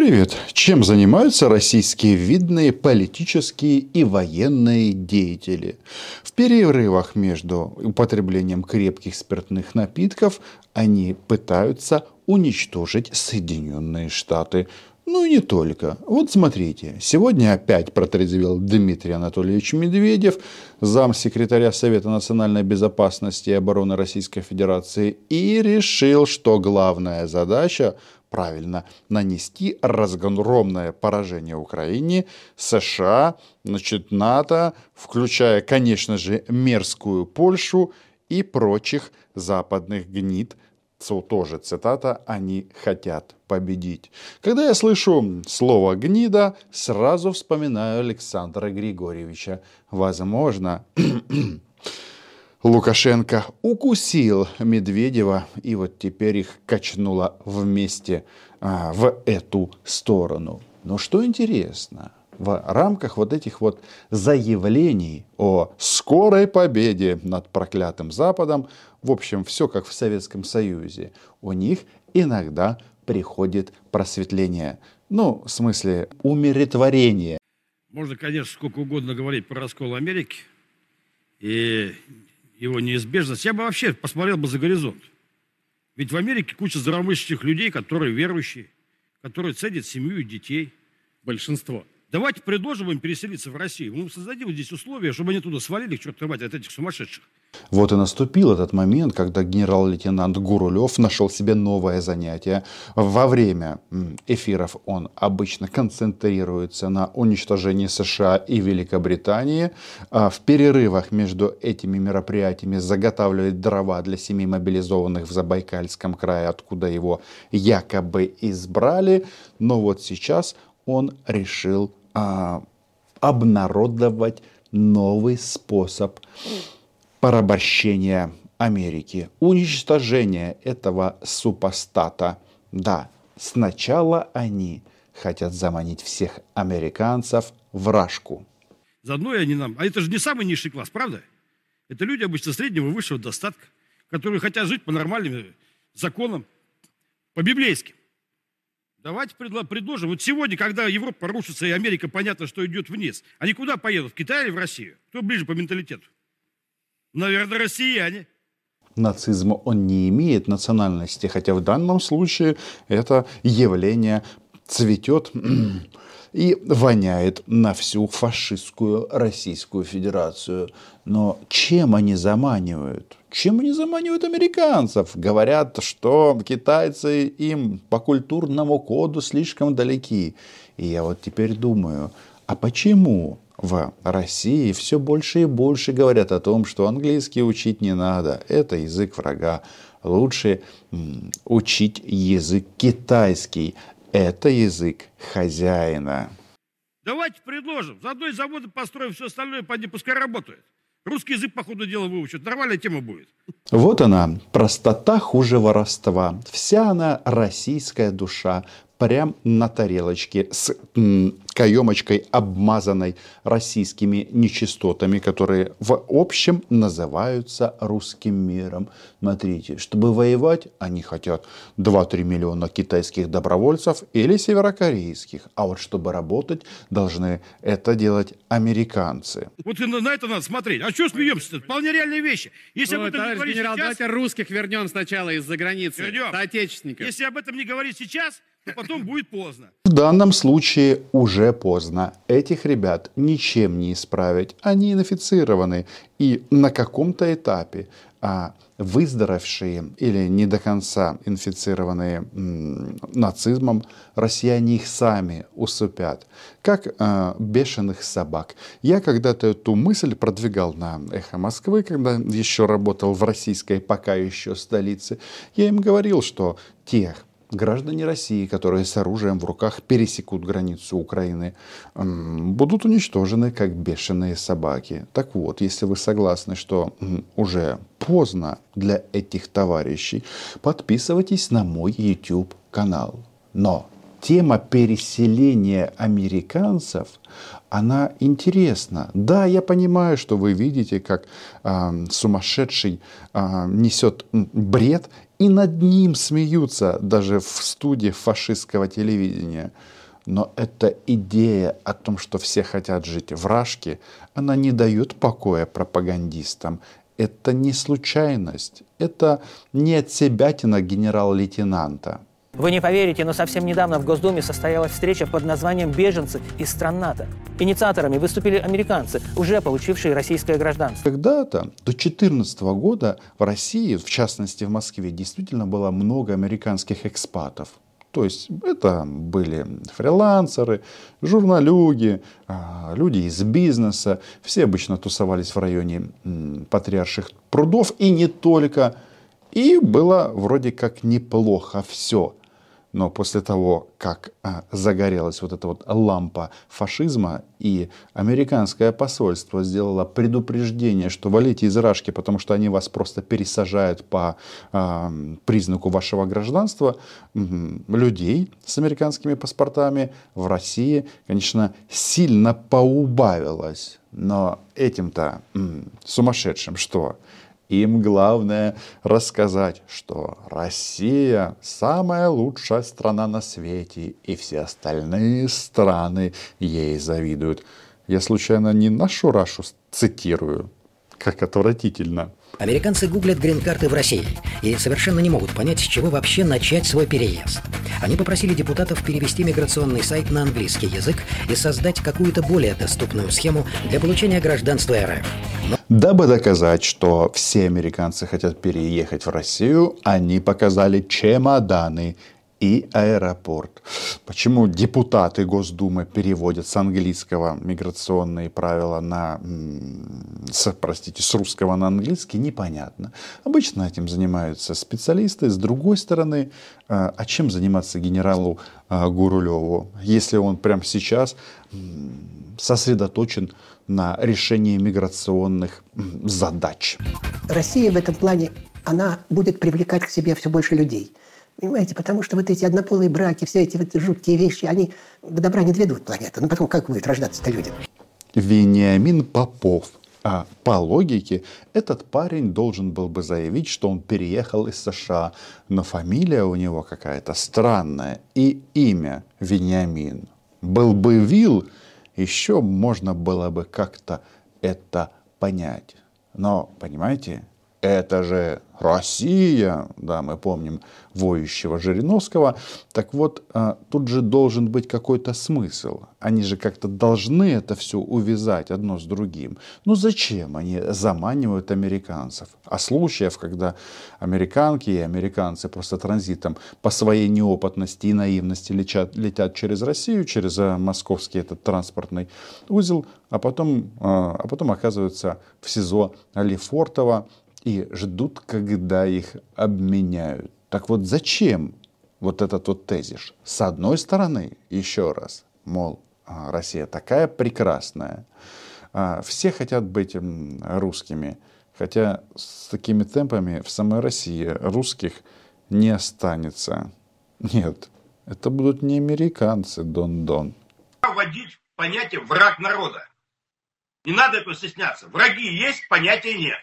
Привет! Чем занимаются российские видные политические и военные деятели? В перерывах между употреблением крепких спиртных напитков они пытаются уничтожить Соединенные Штаты. Ну и не только. Вот смотрите, сегодня опять протрезвел Дмитрий Анатольевич Медведев, замсекретаря Совета национальной безопасности и обороны Российской Федерации, и решил, что главная задача правильно нанести разгромное поражение Украине, США, значит, НАТО, включая, конечно же, мерзкую Польшу и прочих западных гнид, тоже цитата, они хотят победить. Когда я слышу слово «гнида», сразу вспоминаю Александра Григорьевича. Возможно, Лукашенко укусил Медведева, и вот теперь их качнуло вместе а, в эту сторону. Но что интересно, в рамках вот этих вот заявлений о скорой победе над проклятым Западом, в общем, все как в Советском Союзе, у них иногда приходит просветление. Ну, в смысле, умиротворение. Можно, конечно, сколько угодно говорить про раскол Америки. И его неизбежность, я бы вообще посмотрел бы за горизонт. Ведь в Америке куча здравомыслящих людей, которые верующие, которые ценят семью и детей. Большинство. Давайте предложим им переселиться в Россию. Мы создадим здесь условия, чтобы они туда свалили, к чертовой мать, от этих сумасшедших. Вот и наступил этот момент, когда генерал-лейтенант Гурулев нашел себе новое занятие. Во время эфиров он обычно концентрируется на уничтожении США и Великобритании. А в перерывах между этими мероприятиями заготавливает дрова для семи мобилизованных в Забайкальском крае, откуда его якобы избрали. Но вот сейчас он решил а, обнародовать новый способ порабощения Америки, уничтожения этого супостата. Да, сначала они хотят заманить всех американцев в рашку. Заодно и они нам. А это же не самый низший класс, правда? Это люди обычно среднего и высшего достатка, которые хотят жить по нормальным законам, по-библейски. Давайте предложим. Вот сегодня, когда Европа рушится и Америка, понятно, что идет вниз, они куда поедут? В Китай или в Россию? Кто ближе по менталитету? Наверное, россияне. Нацизм, он не имеет национальности, хотя в данном случае это явление цветет и воняет на всю фашистскую Российскую Федерацию. Но чем они заманивают? Чем они заманивают американцев? Говорят, что китайцы им по культурному коду слишком далеки. И я вот теперь думаю, а почему в России все больше и больше говорят о том, что английский учить не надо, это язык врага. Лучше учить язык китайский, это язык хозяина. Давайте предложим. Заодно и заводы построим, все остальное поди пускай работает. Русский язык, по ходу дела, выучат. Нормальная тема будет. Вот она, простота хуже воровства. Вся она российская душа, прям на тарелочке с каемочкой, обмазанной российскими нечистотами, которые в общем называются русским миром. Смотрите, чтобы воевать, они хотят 2-3 миллиона китайских добровольцев или северокорейских. А вот чтобы работать, должны это делать американцы. Вот на это надо смотреть. А что смеемся-то? Вполне реальные вещи. Если Ой, об этом не говорить генерал, сейчас... давайте русских вернем сначала из-за границы. Вернем. Соотечественников. Если об этом не говорить сейчас, то потом будет поздно. В данном случае уже поздно. Этих ребят ничем не исправить. Они инфицированы. И на каком-то этапе а выздоровевшие или не до конца инфицированные нацизмом, россияне их сами усыпят, как э, бешеных собак. Я когда-то эту мысль продвигал на «Эхо Москвы», когда еще работал в российской пока еще столице. Я им говорил, что тех, граждане России, которые с оружием в руках пересекут границу Украины, будут уничтожены как бешеные собаки. Так вот, если вы согласны, что уже поздно для этих товарищей, подписывайтесь на мой YouTube канал. Но тема переселения американцев, она интересна. Да, я понимаю, что вы видите, как э, сумасшедший э, несет бред И над ним смеются даже в студии фашистского телевидения. Но эта идея о том, что все хотят жить в Рашке, она не дает покоя пропагандистам. Это не случайность, это не от себя генерал-лейтенанта. Вы не поверите, но совсем недавно в Госдуме состоялась встреча под названием «Беженцы из стран НАТО». Инициаторами выступили американцы, уже получившие российское гражданство. Когда-то, до 2014 года, в России, в частности в Москве, действительно было много американских экспатов. То есть это были фрилансеры, журналюги, а, люди из бизнеса. Все обычно тусовались в районе Патриарших прудов и не только. И было вроде как неплохо все. Но после того, как а, загорелась вот эта вот лампа фашизма, и американское посольство сделало предупреждение, что валите из Рашки, потому что они вас просто пересажают по а, признаку вашего гражданства, людей с американскими паспортами в России, конечно, сильно поубавилось. Но этим-то сумасшедшим что? Им главное рассказать, что Россия самая лучшая страна на свете, и все остальные страны ей завидуют. Я случайно не нашу Рашу цитирую, как отвратительно. Американцы гуглят грин-карты в России и совершенно не могут понять, с чего вообще начать свой переезд. Они попросили депутатов перевести миграционный сайт на английский язык и создать какую-то более доступную схему для получения гражданства РФ. Но... Дабы доказать, что все американцы хотят переехать в Россию, они показали чемоданы и аэропорт. Почему депутаты Госдумы переводят с английского миграционные правила на, с, простите, с русского на английский, непонятно. Обычно этим занимаются специалисты. С другой стороны, а, а чем заниматься генералу а, Гурулеву, если он прямо сейчас сосредоточен на решении миграционных задач? Россия в этом плане, она будет привлекать к себе все больше людей – Понимаете, потому что вот эти однополые браки, все эти вот жуткие вещи, они к добра не доведут планету. Ну потом как будет рождаться-то люди? Вениамин Попов. А по логике, этот парень должен был бы заявить, что он переехал из США, но фамилия у него какая-то странная и имя Вениамин. Был бы Вил, еще можно было бы как-то это понять. Но, понимаете, это же Россия, да, мы помним воющего Жириновского. Так вот, а, тут же должен быть какой-то смысл. Они же как-то должны это все увязать одно с другим. Ну зачем они заманивают американцев? А случаев, когда американки и американцы просто транзитом по своей неопытности и наивности летят, летят через Россию, через а, московский этот транспортный узел, а потом, а, а потом оказываются в СИЗО Алифортова, и ждут, когда их обменяют. Так вот зачем вот этот вот тезис? С одной стороны, еще раз, мол, а, Россия такая прекрасная, а, все хотят быть русскими, хотя с такими темпами в самой России русских не останется. Нет, это будут не американцы, Дон-Дон. Вводить понятие «враг народа». Не надо этого стесняться. Враги есть, понятия нет.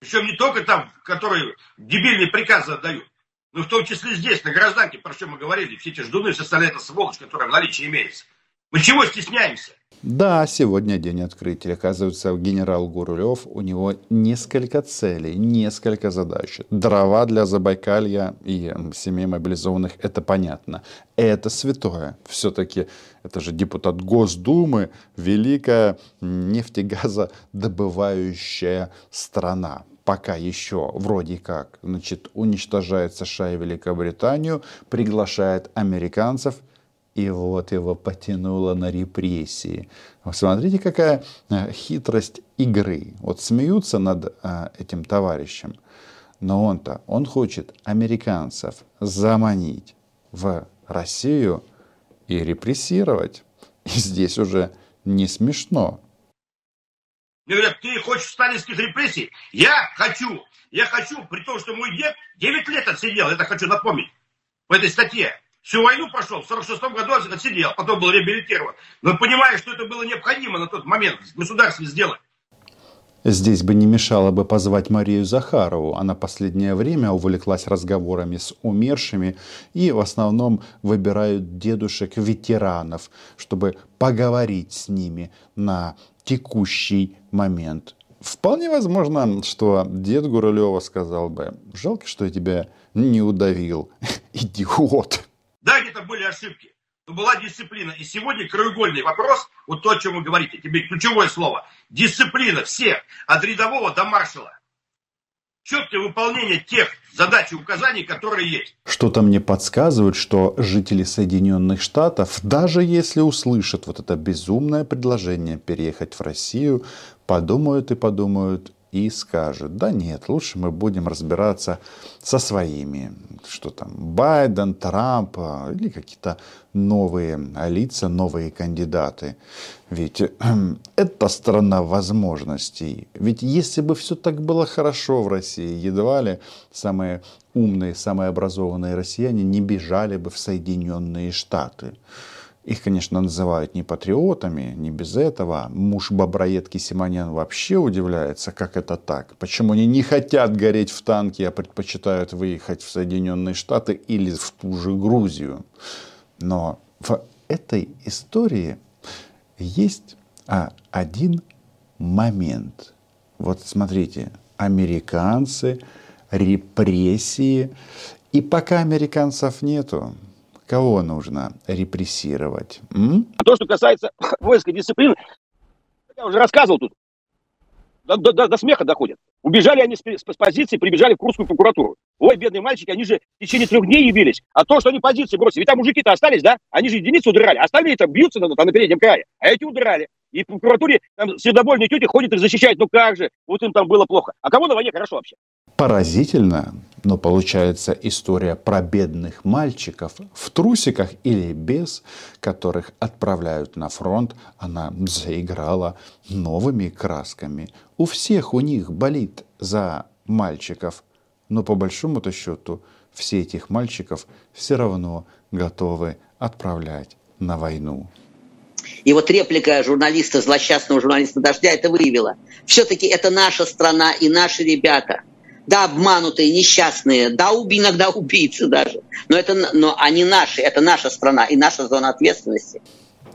Причем не только там, которые дебильные приказы отдают, но в том числе здесь, на гражданке, про что мы говорили, все эти ждуны, все остальные, это сволочь, которая в наличии имеется. Мы чего стесняемся? Да, сегодня день открытия. Оказывается, генерал Гурулев, у него несколько целей, несколько задач. Дрова для Забайкалья и семей мобилизованных, это понятно. Это святое. Все-таки это же депутат Госдумы, великая нефтегазодобывающая страна пока еще вроде как значит, уничтожает США и Великобританию, приглашает американцев и вот его потянуло на репрессии. Смотрите, какая э, хитрость игры. Вот смеются над а, этим товарищем, но он-то, он хочет американцев заманить в Россию и репрессировать. И здесь уже не смешно. Мне говорят, ты хочешь сталинских репрессий? Я хочу. Я хочу, при том, что мой дед 9 лет отсидел, это хочу напомнить, в этой статье. Всю войну прошел, в 46 году отсидел, потом был реабилитирован. Но понимая, что это было необходимо на тот момент государстве сделать. Здесь бы не мешало бы позвать Марию Захарову. Она последнее время увлеклась разговорами с умершими и в основном выбирают дедушек-ветеранов, чтобы поговорить с ними на текущий момент. Вполне возможно, что дед Гурулева сказал бы, жалко, что я тебя не удавил, идиот. Да, где-то были ошибки, но была дисциплина. И сегодня краеугольный вопрос, вот то, о чем вы говорите, тебе ключевое слово, дисциплина всех, от рядового до маршала. Четкое выполнение тех задач и указаний, которые есть. Что-то мне подсказывает, что жители Соединенных Штатов, даже если услышат вот это безумное предложение переехать в Россию, подумают и подумают и скажут, да нет, лучше мы будем разбираться со своими, что там, Байден, Трамп а, или какие-то новые лица, новые кандидаты. Ведь это страна возможностей. Ведь если бы все так было хорошо в России, едва ли самые умные, самые образованные россияне не бежали бы в Соединенные Штаты. Их, конечно, называют не патриотами, не без этого. Муж Боброедки Симонян вообще удивляется, как это так. Почему они не хотят гореть в танке, а предпочитают выехать в Соединенные Штаты или в ту же Грузию. Но в этой истории есть а, один момент. Вот смотрите, американцы, репрессии. И пока американцев нету, Кого нужно репрессировать? М? А то, что касается воинской дисциплины, я уже рассказывал тут, до, до, до смеха доходит. Убежали они с, с позиции, прибежали в Курскую прокуратуру. Ой, бедные мальчики, они же в течение трех дней явились. А то, что они позиции бросили, ведь там мужики-то остались, да? Они же единицу удрали, остальные там бьются на, там, на переднем крае, а эти удрали. И в прокуратуре там сердобольные тети ходят и защищают. Ну как же, вот им там было плохо. А кого на войне хорошо вообще? Поразительно, но получается история про бедных мальчиков в трусиках или без, которых отправляют на фронт, она заиграла новыми красками. У всех у них болит за мальчиков, но по большому-то счету все этих мальчиков все равно готовы отправлять на войну. И вот реплика журналиста, злосчастного журналиста «Дождя» это выявила. Все-таки это наша страна и наши ребята. Да, обманутые, несчастные, да, иногда убийцы даже. Но, это, но они наши, это наша страна и наша зона ответственности.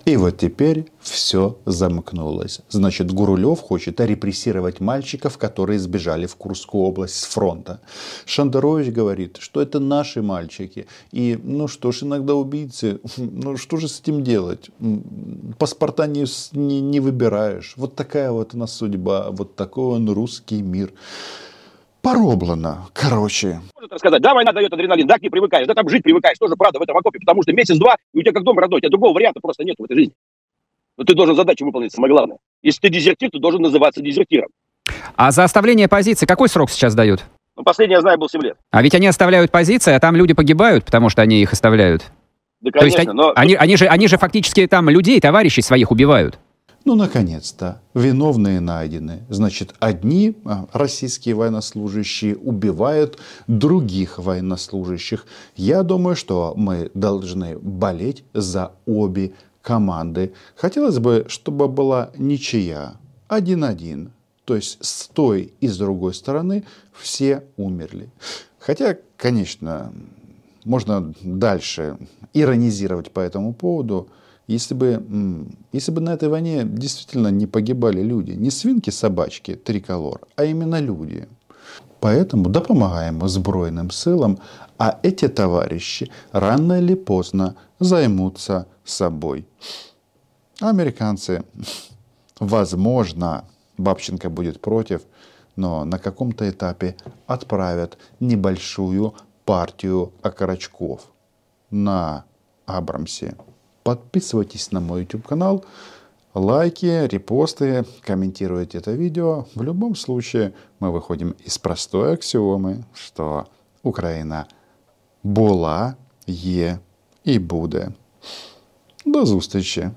И вот теперь все замкнулось. Значит, Гурулев хочет репрессировать мальчиков, которые сбежали в Курскую область с фронта. Шандерович говорит, что это наши мальчики. И ну что ж, иногда убийцы, ну что же с этим делать? Паспорта не, не, не выбираешь. Вот такая вот у нас судьба, вот такой он русский мир пороблено, короче. Может рассказать, да, война дает адреналин, да, к ней привыкаешь, да, там жить привыкаешь, тоже правда в этом окопе, потому что месяц-два, и у тебя как дом родной, у тебя другого варианта просто нет в этой жизни. Но ты должен задачу выполнить, самое главное. Если ты дезертир, ты должен называться дезертиром. А за оставление позиции какой срок сейчас дают? Ну, последний, я знаю, был 7 лет. А ведь они оставляют позиции, а там люди погибают, потому что они их оставляют. Да, конечно, То есть но... они, они, же, они же фактически там людей, товарищей своих убивают. Ну, наконец-то, виновные найдены. Значит, одни а, российские военнослужащие убивают других военнослужащих. Я думаю, что мы должны болеть за обе команды. Хотелось бы, чтобы была ничья, один-один. То есть с той и с другой стороны все умерли. Хотя, конечно, можно дальше иронизировать по этому поводу – если бы, если бы на этой войне действительно не погибали люди, не свинки, собачки, триколор, а именно люди. Поэтому да помогаем сбройным силам, а эти товарищи рано или поздно займутся собой. Американцы, возможно, Бабченко будет против, но на каком-то этапе отправят небольшую партию окорочков на Абрамсе. Подписывайтесь на мой YouTube канал, лайки, репосты, комментируйте это видео. В любом случае мы выходим из простой аксиомы, что Украина була, є і буде. До зустрічі!